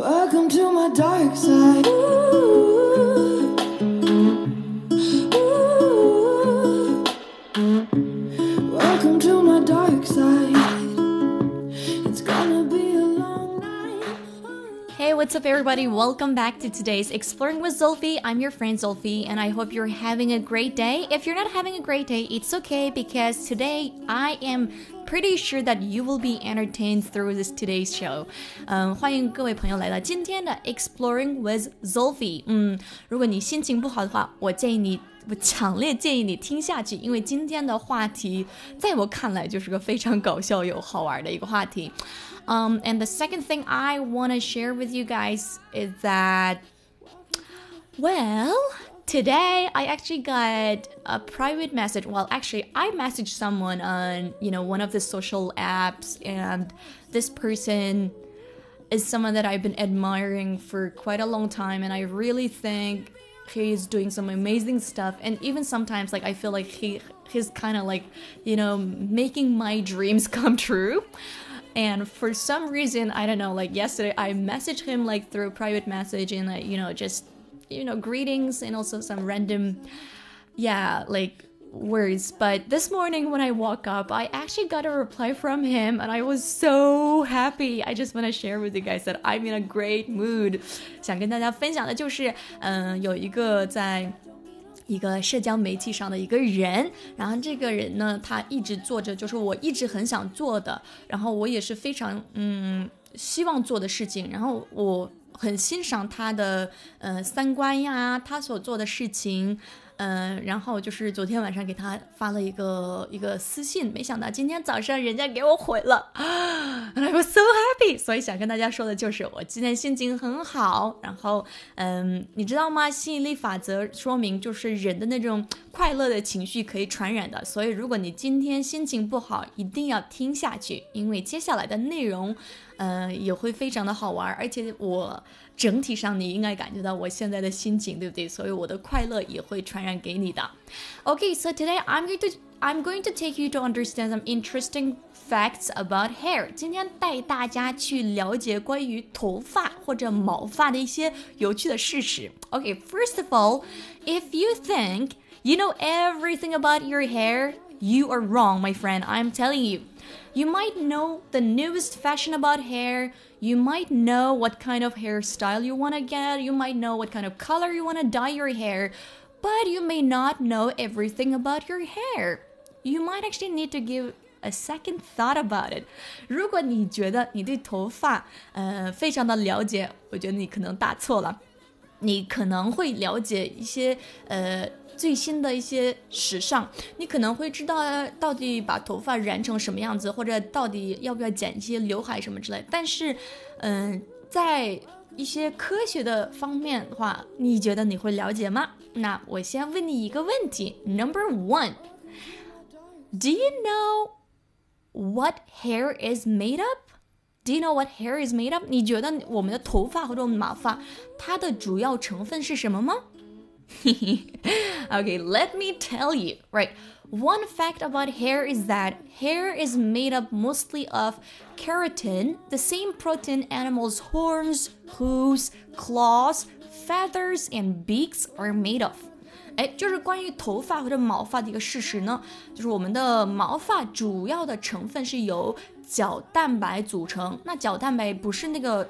Welcome to my dark side. Ooh. Ooh. Welcome to my dark side. It's gonna be a long night. Hey, what's up, everybody? Welcome back to today's Exploring with Zolfi. I'm your friend Zolfi, and I hope you're having a great day. If you're not having a great day, it's okay because today I am pretty sure that you will be entertained through this today's show. 嗯，欢迎各位朋友来到今天的 Exploring with Zolfi。嗯，如果你心情不好的话，我建议你。我强烈建议你听下去，因为今天的话题，在我看来就是个非常搞笑又好玩的一个话题。Um, and the second thing I want to share with you guys is that, well, today I actually got a private message. Well, actually, I messaged someone on, you know, one of the social apps, and this person is someone that I've been admiring for quite a long time, and I really think he's doing some amazing stuff. And even sometimes, like I feel like he he's kind of like, you know, making my dreams come true. And for some reason, I don't know, like yesterday, I messaged him like through private message and like, you know, just, you know, greetings and also some random, yeah, like words. But this morning when I woke up, I actually got a reply from him and I was so happy. I just want to share with you guys that I'm in a great mood. 想跟大家分享的就是，嗯、有一个在。一个社交媒体上的一个人，然后这个人呢，他一直做着就是我一直很想做的，然后我也是非常嗯希望做的事情，然后我 很欣赏他的呃三观呀，他所做的事情，嗯，然后就是昨天晚上给他发了一个一个私信，没想到今天早上人家给我回了 啊 I was so happy。所以想跟大家说的就是我今天心情很好，然后嗯，你知道吗？吸引力法则说明就是人的那种快乐的情绪可以传染的，所以如果你今天心情不好，一定要听下去，因为接下来的内容，呃，也会非常的好玩，而且我。整体上你应该感觉到我现在的心情，对不对？所以我的快乐也会传染给你的。Okay, so today I'm going to I'm going to take you to understand some interesting facts about hair. 今天带大家去了解关于头发或者毛发的一些有趣的事实。Okay, first of all, if you think you know everything about your hair, you are wrong, my friend. I'm telling you. You might know the newest fashion about hair. You might know what kind of hairstyle you want to get. You might know what kind of color you want to dye your hair. But you may not know everything about your hair. You might actually need to give a second thought about it. 如果你觉得你对头发呃非常的了解，我觉得你可能大错了。 你可能会了解一些呃最新的一些时尚，你可能会知道到底把头发染成什么样子，或者到底要不要剪一些刘海什么之类。但是，嗯，在一些科学的方面的话，你觉得你会了解吗？那我先问你一个问题，Number one，Do you know what hair is made up? up？Do you know what hair is made up？你觉得我们的头发或者毛发，它的主要成分是什么吗？okay, let me tell you. Right. One fact about hair is that hair is made up mostly of keratin, the same protein animals' horns, hooves, claws, feathers, and beaks are made of. 哎，就是关于头发或者毛发的一个事实呢，就是我们的毛发主要的成分是由 角蛋白组成。那角蛋白不是那个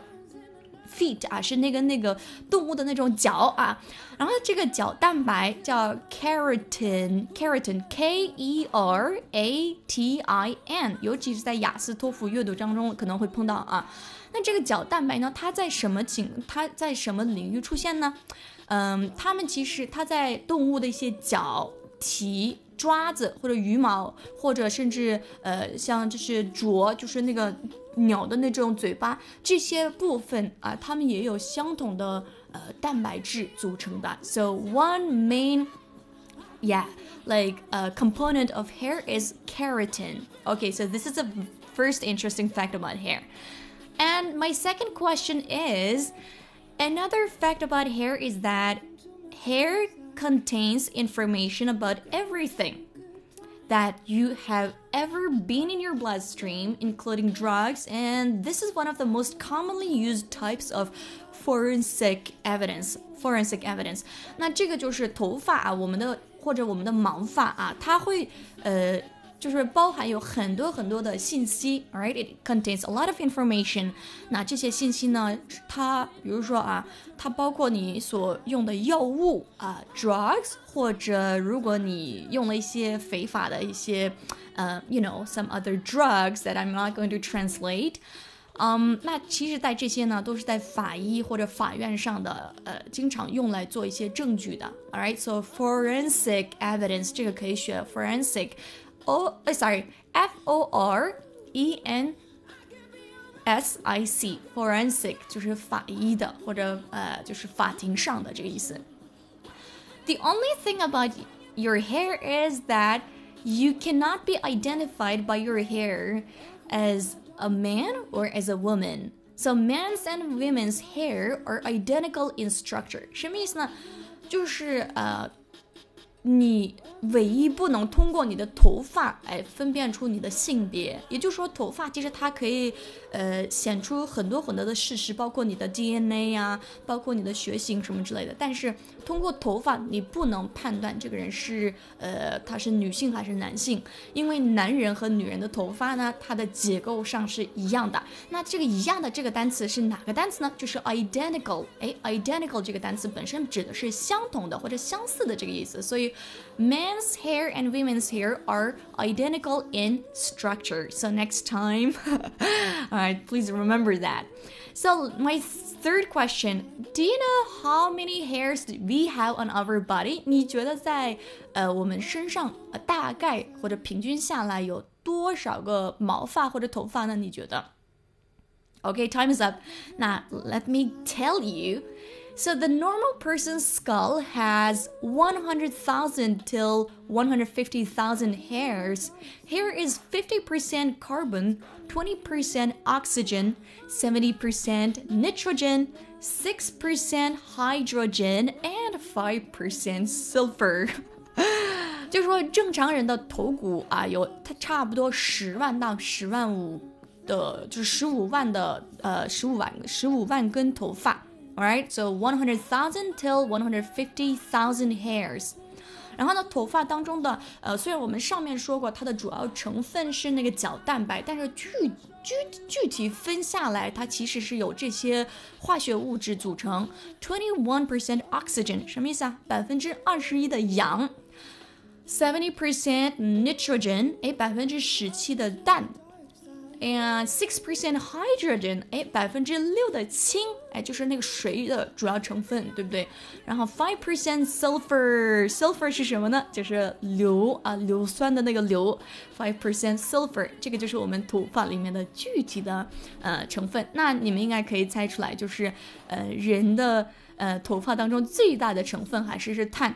feet 啊，是那个那个动物的那种角啊。然后这个角蛋白叫 keratin，keratin，k e r a t i n，尤其是在雅思托福阅读当中可能会碰到啊。那这个角蛋白呢，它在什么情，它在什么领域出现呢？嗯，它们其实它在动物的一些脚、蹄、爪子或者羽毛，或者甚至呃像就是啄，就是那个鸟的那种嘴巴这些部分啊，它们也有相同的呃蛋白质组成的。So one main yeah, like a component of hair is keratin. Okay, so this is a first interesting fact about hair. And my second question is another fact about hair is that hair contains information about everything. that you have ever been in your bloodstream, including drugs, and this is one of the most commonly used types of forensic evidence. Forensic evidence，那这个就是头发啊，我们的或者我们的毛发啊，它会呃 就是包含有很多很多的信息，alright, it contains a lot of information。那这些信息呢，它比如说啊，它包括你所用的药物啊，drugs，或者如果你用了一些非法的一些，呃，you know some other drugs that I'm not going to translate。嗯，那其实，在这些呢，都是在法医或者法院上的，呃，经常用来做一些证据的。Alright, so forensic evidence 这个可以选 forensic。 O，哎，sorry，F O R E N S I C，forensic 就是法医的或者呃就是法庭上的这个意思。The only thing about your hair is that you cannot be identified by your hair as a man or as a woman. So men's and women's hair are identical in structure. 什么意思呢？就是呃。你 唯一不能通过你的头发来分辨出你的性别，也就是说，头发其实它可以呃显出很多很多的事实，包括你的 DNA 呀，包括你的血型什么之类的。但是通过头发，你不能判断这个人是呃他是女性还是男性，因为男人和女人的头发呢，它的结构上是一样的。那这个一样的这个单词是哪个单词呢？就是 identical。哎，identical 这个单词本身指的是相同的或者相似的这个意思，所以，man。men's hair and women's hair are identical in structure. So next time, all right, please remember that. So my third question, do you know how many hairs we have on our body? 你觉得在呃我们身上呃大概或者平均下来有多少个毛发或者头发呢？你觉得？Okay, time is up. Now let me tell you. So the normal person's skull has 100,000 till 150,000 hairs. Hair is 50% carbon, 20% oxygen, 70% nitrogen, 6% hydrogen, and 5% sulfur. 就说正常人的头骨啊，有它差不多十万到十万五的，就是十五万的呃十五万十五万根头发。 Alright, so one hundred thousand till one hundred fifty thousand hairs. 然后呢，头发当中的呃，虽然我们上面说过它的主要成分是那个角蛋白，但是具具具体分下来，它其实是有这些化学物质组成。Twenty one percent oxygen 什么意思啊？百分之二十一的氧。Seventy percent nitrogen，哎，百分之十七的氮。 And six percent hydrogen，哎，百分之六的氢，哎，就是那个水的主要成分，对不对？然后 five percent sulfur，sulfur 是什么呢？就是硫啊，硫酸的那个硫。five percent sulfur，这个就是我们头发里面的具体的呃成分。那你们应该可以猜出来，就是呃人的呃头发当中最大的成分还是是碳。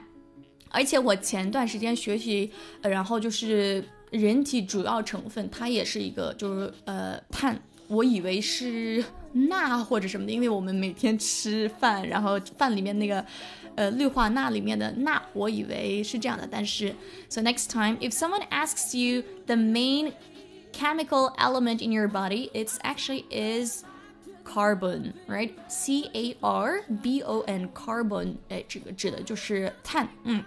而且我前段时间学习，呃，然后就是。人体主要成分，它也是一个，就是呃碳。我以为是钠或者什么的，因为我们每天吃饭，然后饭里面那个呃氯化钠里面的钠，我以为是这样的。但是，so next time if someone asks you the main chemical element in your body, it's actually is carbon, right? C A R B O N carbon，哎，这个指的就是碳，嗯。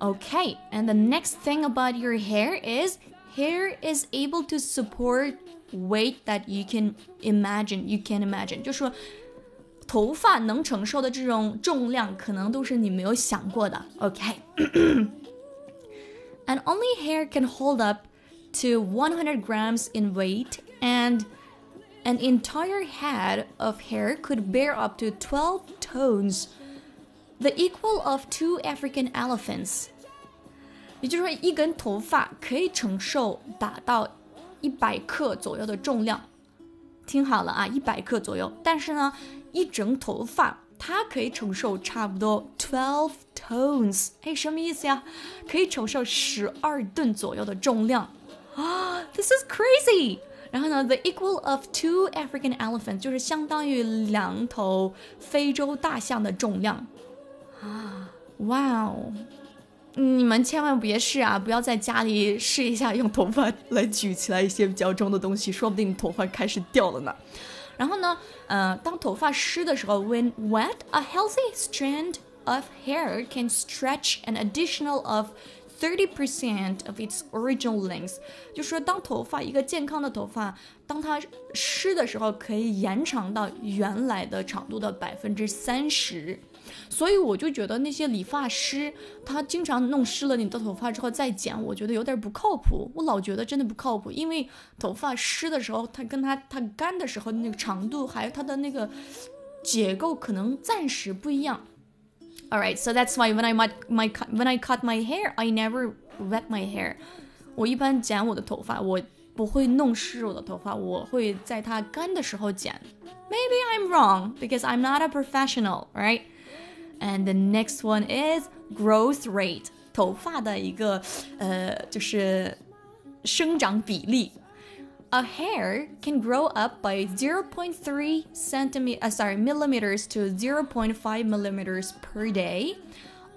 Okay, and the next thing about your hair is hair is able to support weight that you can imagine. You can imagine，就说头发能承受的这种重量，可能都是你没有想过的。Okay, and only hair can hold up to 100 grams in weight, and an entire head of hair could bear up to 12 tons the equal of two African elephants。也就是说，一根头发可以承受达到一百克左右的重量。听好了啊，一百克左右。但是呢，一整头发它可以承受差不多 twelve tons。哎，什么意思呀？可以承受十二吨左右的重量啊！This is crazy。然后呢，the equal of two African elephants 就是相当于两头非洲大象的重量 啊！哇哦！你们千万别试啊！不要在家里试一下用头发来举起来一些比较重的东西，说不定头发开始掉了呢。然后呢，呃，当头发湿的时候，when wet, a healthy strand of hair can stretch an additional of 30% of its original length，就是说当头发一个健康的头发，当它湿的时候，可以延长到原来的长度的百分之三十。所以我就觉得那些理发师，他经常弄湿了你的头发之后再剪，我觉得有点不靠谱。我老觉得真的不靠谱，因为头发湿的时候，它跟它它干的时候那个长度还有它的那个结构可能暂时不一样。Alright, so that's why when I my my when I cut my hair, I never wet my hair. 我一般剪我的头发，我不会弄湿我的头发，我会在它干的时候剪。Maybe I'm wrong because I'm not a professional, right? And the next one is growth rate，头发的一个呃就是生长比例。A hair can grow up by 0.3 centimeter, uh, sorry, millimeters to 0.5 millimeters per day,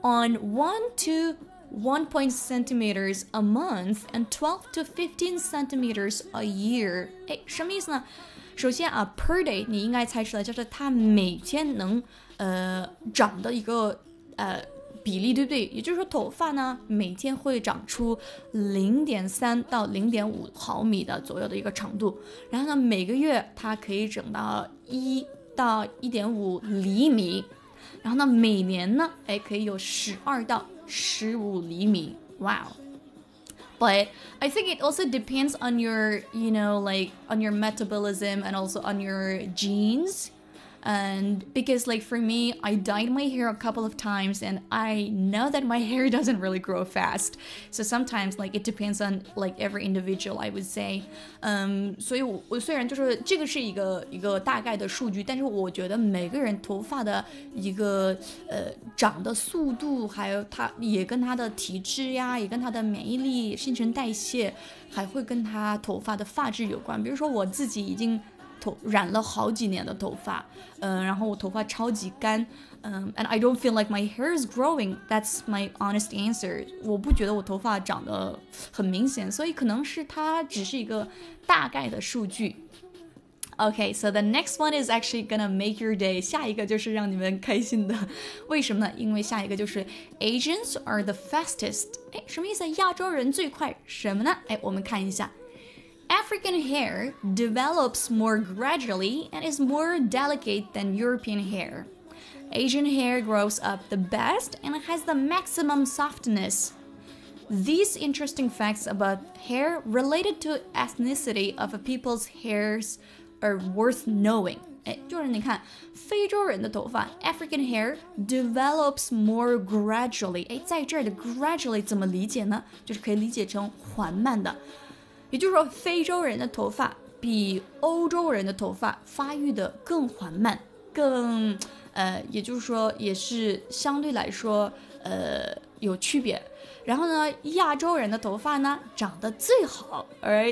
on 1 to 1. centimeters a month, and 12 to 15 centimeters a year. 哎，什么意思呢？首先啊，per day 你应该猜出来，就是它每天能 呃长的一个呃比例，对不对？也就是说，头发呢每天会长出零点三到零点五毫米的左右的一个长度，然后呢每个月它可以长到一到一点五厘米，然后呢每年呢哎可以有十二到十五厘米，哇哦！but i think it also depends on your you know like on your metabolism and also on your genes and because like for me i dyed my hair a couple of times and i know that my hair doesn't really grow fast so sometimes like it depends on like every individual i would say um 所以我我虽然就是这个是一个一个大概的数据但是我觉得每个人头发的一个呃长的速度还有它也跟他的体质呀也跟他的免疫力新陈代谢还会跟他头发的发质有关比如说我自己已经 头染了好几年的头发，嗯，然后我头发超级干，嗯，and I don't feel like my hair is growing. That's my honest answer. 我不觉得我头发长得很明显，所以可能是它只是一个大概的数据。Okay, so the next one is actually gonna make your day. 下一个就是让你们开心的，为什么呢？因为下一个就是 Asians are the fastest。哎，什么意思？亚洲人最快什么呢？哎，我们看一下。 African hair develops more gradually and is more delicate than European hair. Asian hair grows up the best and has the maximum softness. These interesting facts about hair related to ethnicity of a people's hairs are worth knowing. 哎，就是你看，非洲人的头发，African hair develops more gradually。哎，在这儿的 gradually 怎么理解呢？就是可以理解成缓慢的。 也就是说，非洲人的头发比欧洲人的头发发育的更缓慢，更呃，也就是说，也是相对来说呃有区别。然后呢，亚洲人的头发呢长得最好，而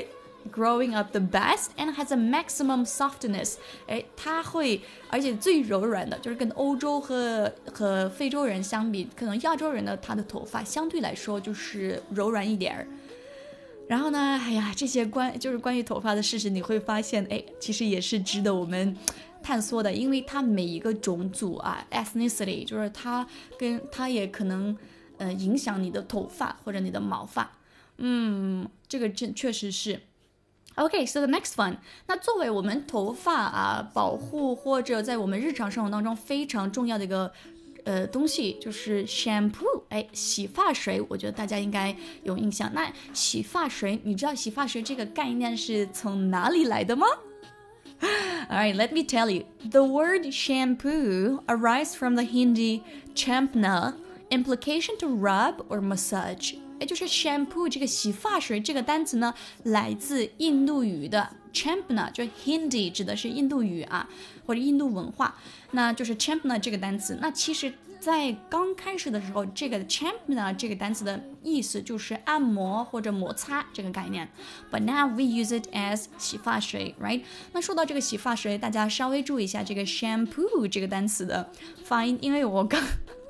growing up the best and has a maximum softness。哎，它会而且最柔软的，就是跟欧洲和和非洲人相比，可能亚洲人的他的头发相对来说就是柔软一点儿。然后呢，哎呀，这些关就是关于头发的事实，你会发现，哎，其实也是值得我们探索的，因为它每一个种族啊，ethnicity，就是它跟它也可能呃影响你的头发或者你的毛发，嗯，这个真确实是。OK，so the next one，那作为我们头发啊保护或者在我们日常生活当中非常重要的一个。呃，东西就是 shampoo，哎，洗发水，我觉得大家应该有印象。那洗发水，你知道洗发水这个概念是从哪里来的吗？All right, let me tell you. The word shampoo arises from the Hindi champna, implication to rub or massage. 哎，就是 shampoo 这个洗发水这个单词呢，来自印度语的 champna，就 Hindi 指的是印度语啊，或者印度文化，那就是 champna 这个单词。那其实，在刚开始的时候，这个 champna 这个单词的意思就是按摩或者摩擦这个概念。But now we use it as 洗发水，right？那说到这个洗发水，大家稍微注意一下这个 shampoo 这个单词的发音，因为我刚。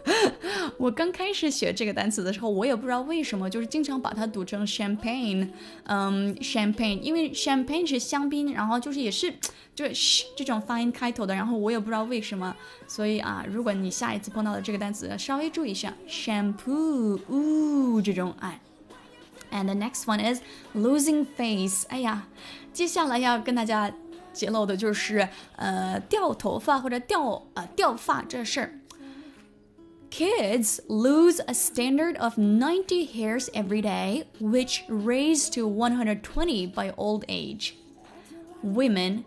我刚开始学这个单词的时候，我也不知道为什么，就是经常把它读成 champagne，嗯，champagne，因为 champagne 是香槟，然后就是也是就是这种发音开头的，然后我也不知道为什么，所以啊，如果你下一次碰到的这个单词，稍微注意一下 shampoo，呜，这种哎。And the next one is losing face。哎呀，接下来要跟大家揭露的就是呃掉头发或者掉呃掉发这事儿。Kids lose a standard of 90 hairs every day, which raise to 120 by old age. Women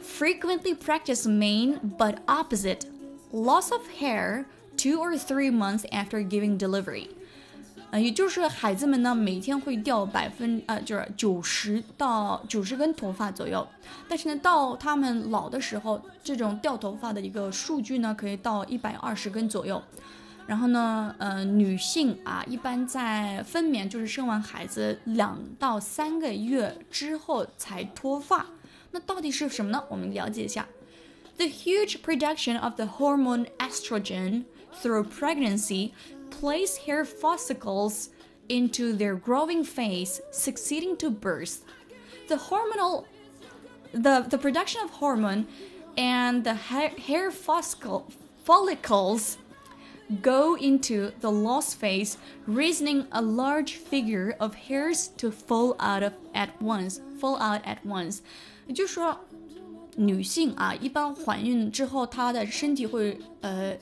frequently practice main but opposite loss of hair two or three months after giving delivery. 呃，也就是孩子们呢，每天会掉百分呃，就是九十到九十根头发左右。但是呢，到他们老的时候，这种掉头发的一个数据呢，可以到一百二十根左右。然后呢，呃，女性啊，一般在分娩，就是生完孩子两到三个月之后才脱发。那到底是什么呢？我们了解一下。The huge production of the hormone estrogen through pregnancy place hair follicles into their growing phase, succeeding to birth. The hormonal, the, the production of hormone and the hair, hair follicle, follicles go into the loss phase, raising a large figure of hairs to fall out of at once. Fall out at once，也就是说，女性啊，一般怀孕之后，她的身体会呃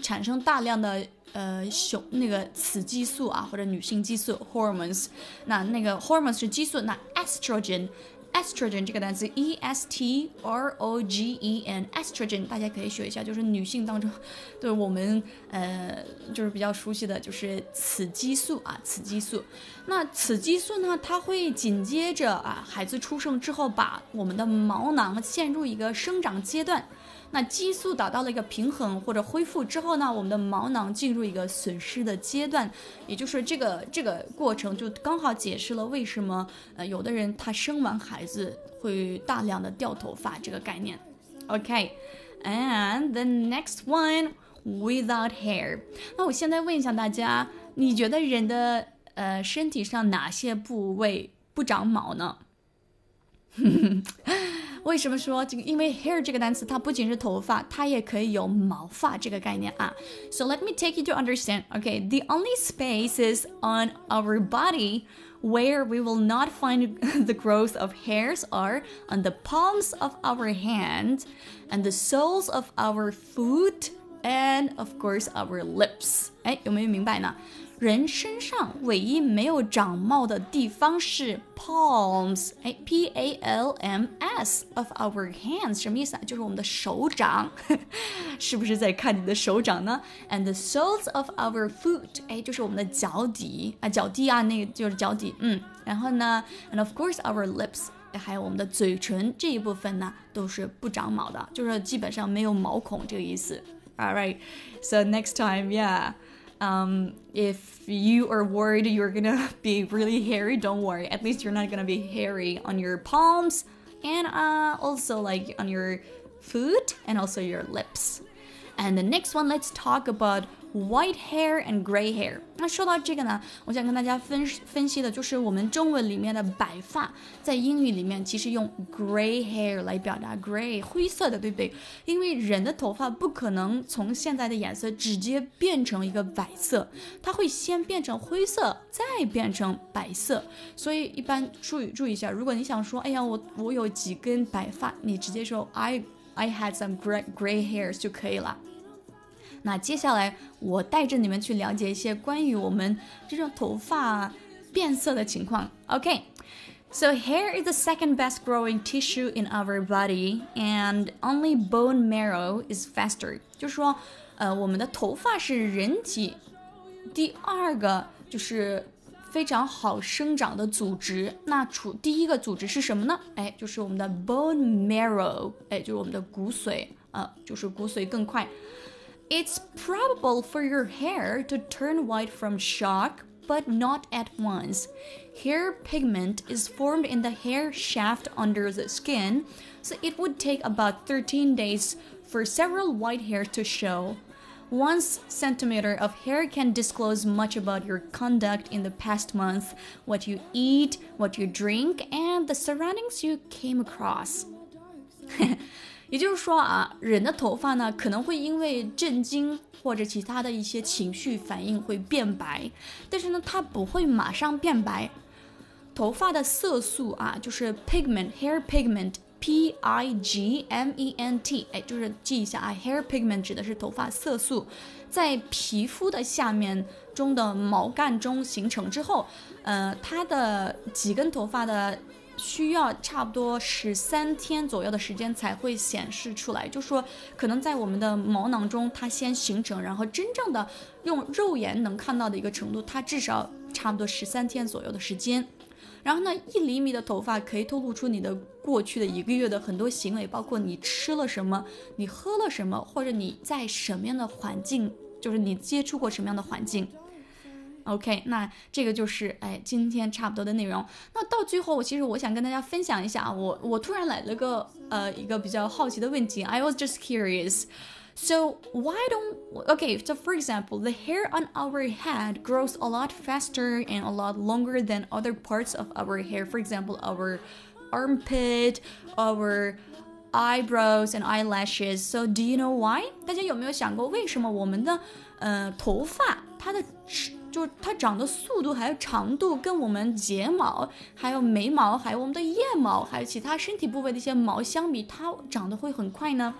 产生大量的 呃，雄那个雌激素啊，或者女性激素 hormones，那那个 hormones 是激素，那 estrogen。estrogen 这个单词，e s t r o g e n，estrogen 大家可以学一下，就是女性当中，对我们呃就是比较熟悉的就是雌激素啊，雌激素。那雌激素呢，它会紧接着啊，孩子出生之后，把我们的毛囊陷入一个生长阶段。那激素达到了一个平衡或者恢复之后呢，我们的毛囊进入一个损失的阶段，也就是这个这个过程就刚好解释了为什么呃有的人他生完孩子会大量的掉头发这个概念。OK，and the next one without hair。那我现在问一下大家，你觉得人的呃身体上哪些部位不长毛呢？为什么说这个？因为 hair 这个单词，它不仅是头发，它也可以有毛发这个概念啊。So let me take you to understand. Okay, the only spaces on our body where we will not find the growth of hairs are on the palms of our hand and the soles of our foot and of course our lips. 哎，有没有明白呢？ 人身上唯一没有长毛的地方是 palms，哎，p a l m s of our hands 什么意思啊？就是我们的手掌，是不是在看你的手掌呢？And the soles of our foot，哎，就是我们的脚底啊，脚底啊，那个就是脚底，嗯。然后呢，and of course our lips，还有我们的嘴唇这一部分呢，都是不长毛的，就是基本上没有毛孔这个意思。All right, so next time, yeah. Um, if you are worried you're gonna be really hairy, don't worry. At least you're not gonna be hairy on your palms and uh, also like on your foot and also your lips. And the next one, let's talk about white hair and gray hair。那说到这个呢，我想跟大家分分析的就是我们中文里面的白发，在英语里面其实用 gray hair 来表达 gray 灰色的，对不对？因为人的头发不可能从现在的颜色直接变成一个白色，它会先变成灰色，再变成白色。所以一般注意注意一下，如果你想说，哎呀，我我有几根白发，你直接说 I I had some gray gray hairs 就可以了。那接下来我带着你们去了解一些关于我们这种头发变色的情况。OK。So hair is the second best growing tissue in our body, and only bone marrow is faster. 就是说，呃，我们的头发是人体第二个就是非常好生长的组织。那除第一个组织是什么呢？哎，就是我们的 bone marrow，哎，就是我们的骨髓，呃，就是骨髓更快。 It's probable for your hair to turn white from shock, but not at once. Hair pigment is formed in the hair shaft under the skin, so it would take about 13 days for several white hairs to show. One centimeter of hair can disclose much about your conduct in the past month, what you eat, what you drink, and the surroundings you came across. 也就是说啊，人的头发呢可能会因为震惊或者其他的一些情绪反应会变白，但是呢，它不会马上变白。头发的色素啊，就是 pigment，hair pigment。P I G M E N T，哎，就是记一下啊，hair pigment 指的是头发色素，在皮肤的下面中的毛干中形成之后，呃，它的几根头发的需要差不多十三天左右的时间才会显示出来，就说可能在我们的毛囊中它先形成，然后真正的用肉眼能看到的一个程度，它至少差不多十三天左右的时间。然后呢，一厘米的头发可以透露出你的过去的一个月的很多行为，包括你吃了什么，你喝了什么，或者你在什么样的环境，就是你接触过什么样的环境。OK，那这个就是哎，今天差不多的内容。那到最后，我其实我想跟大家分享一下啊，我我突然来了个呃一个比较好奇的问题，I was just curious。So why don't okay, so for example, the hair on our head grows a lot faster and a lot longer than other parts of our hair. For example, our armpit, our eyebrows and eyelashes. So do you know why? 大家有没有想过为什么我们的呃头发它的 就它长的速度还有长度跟我们睫毛、还有眉毛、还有我们的腋毛、还有其他身体部位的一些毛相比，它长得会很快呢？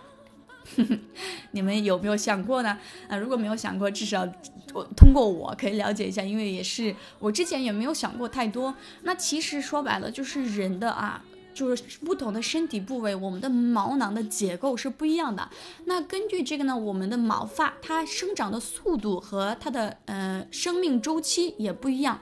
你们有没有想过呢？啊，如果没有想过，至少我通过我可以了解一下，因为也是我之前也没有想过太多。那其实说白了，就是人的啊，就是不同的身体部位，我们的毛囊的结构是不一样的。那根据这个呢，我们的毛发它生长的速度和它的呃生命周期也不一样。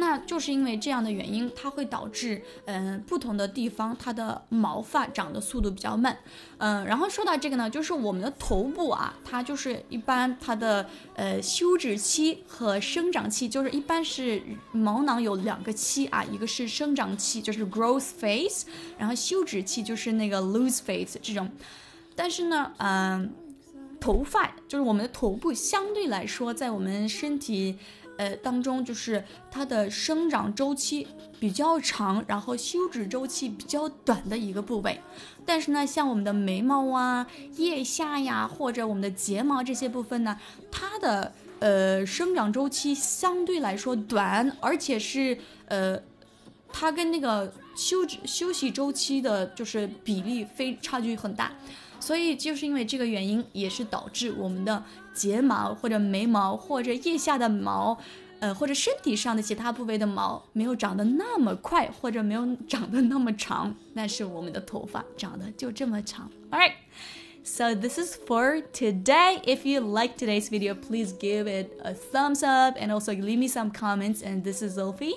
那就是因为这样的原因，它会导致，嗯，不同的地方它的毛发长的速度比较慢，嗯，然后说到这个呢，就是我们的头部啊，它就是一般它的呃休止期和生长期，就是一般是毛囊有两个期啊，一个是生长期，就是 growth phase，然后休止期就是那个 lose phase 这种，但是呢，嗯，头发就是我们的头部相对来说，在我们身体。呃，当中就是它的生长周期比较长，然后休止周期比较短的一个部位。但是呢，像我们的眉毛啊、腋下呀，或者我们的睫毛这些部分呢，它的呃生长周期相对来说短，而且是呃，它跟那个休止休息周期的就是比例非差距很大。所以就是因为这个原因，也是导致我们的睫毛或者眉毛或者腋下的毛，呃，或者身体上的其他部位的毛没有长得那么快，或者没有长得那么长。但是我们的头发长得就这么长。All right. So this is for today. If you like today's video, please give it a thumbs up and also leave me some comments. And this is Zulfi.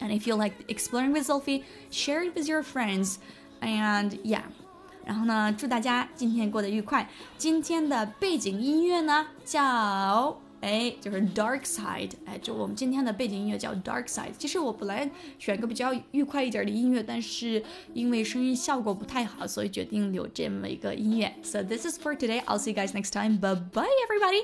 And if you like exploring with Zulfi, share it with your friends. And yeah. 然后呢，祝大家今天过得愉快。今天的背景音乐呢，叫哎，就是 Dark Side，哎，就我们今天的背景音乐叫 Dark Side。其实我本来选个比较愉快一点的音乐，但是因为声音效果不太好，所以决定留这么一个音乐。So this is for today. I'll see you guys next time. Bye bye, everybody.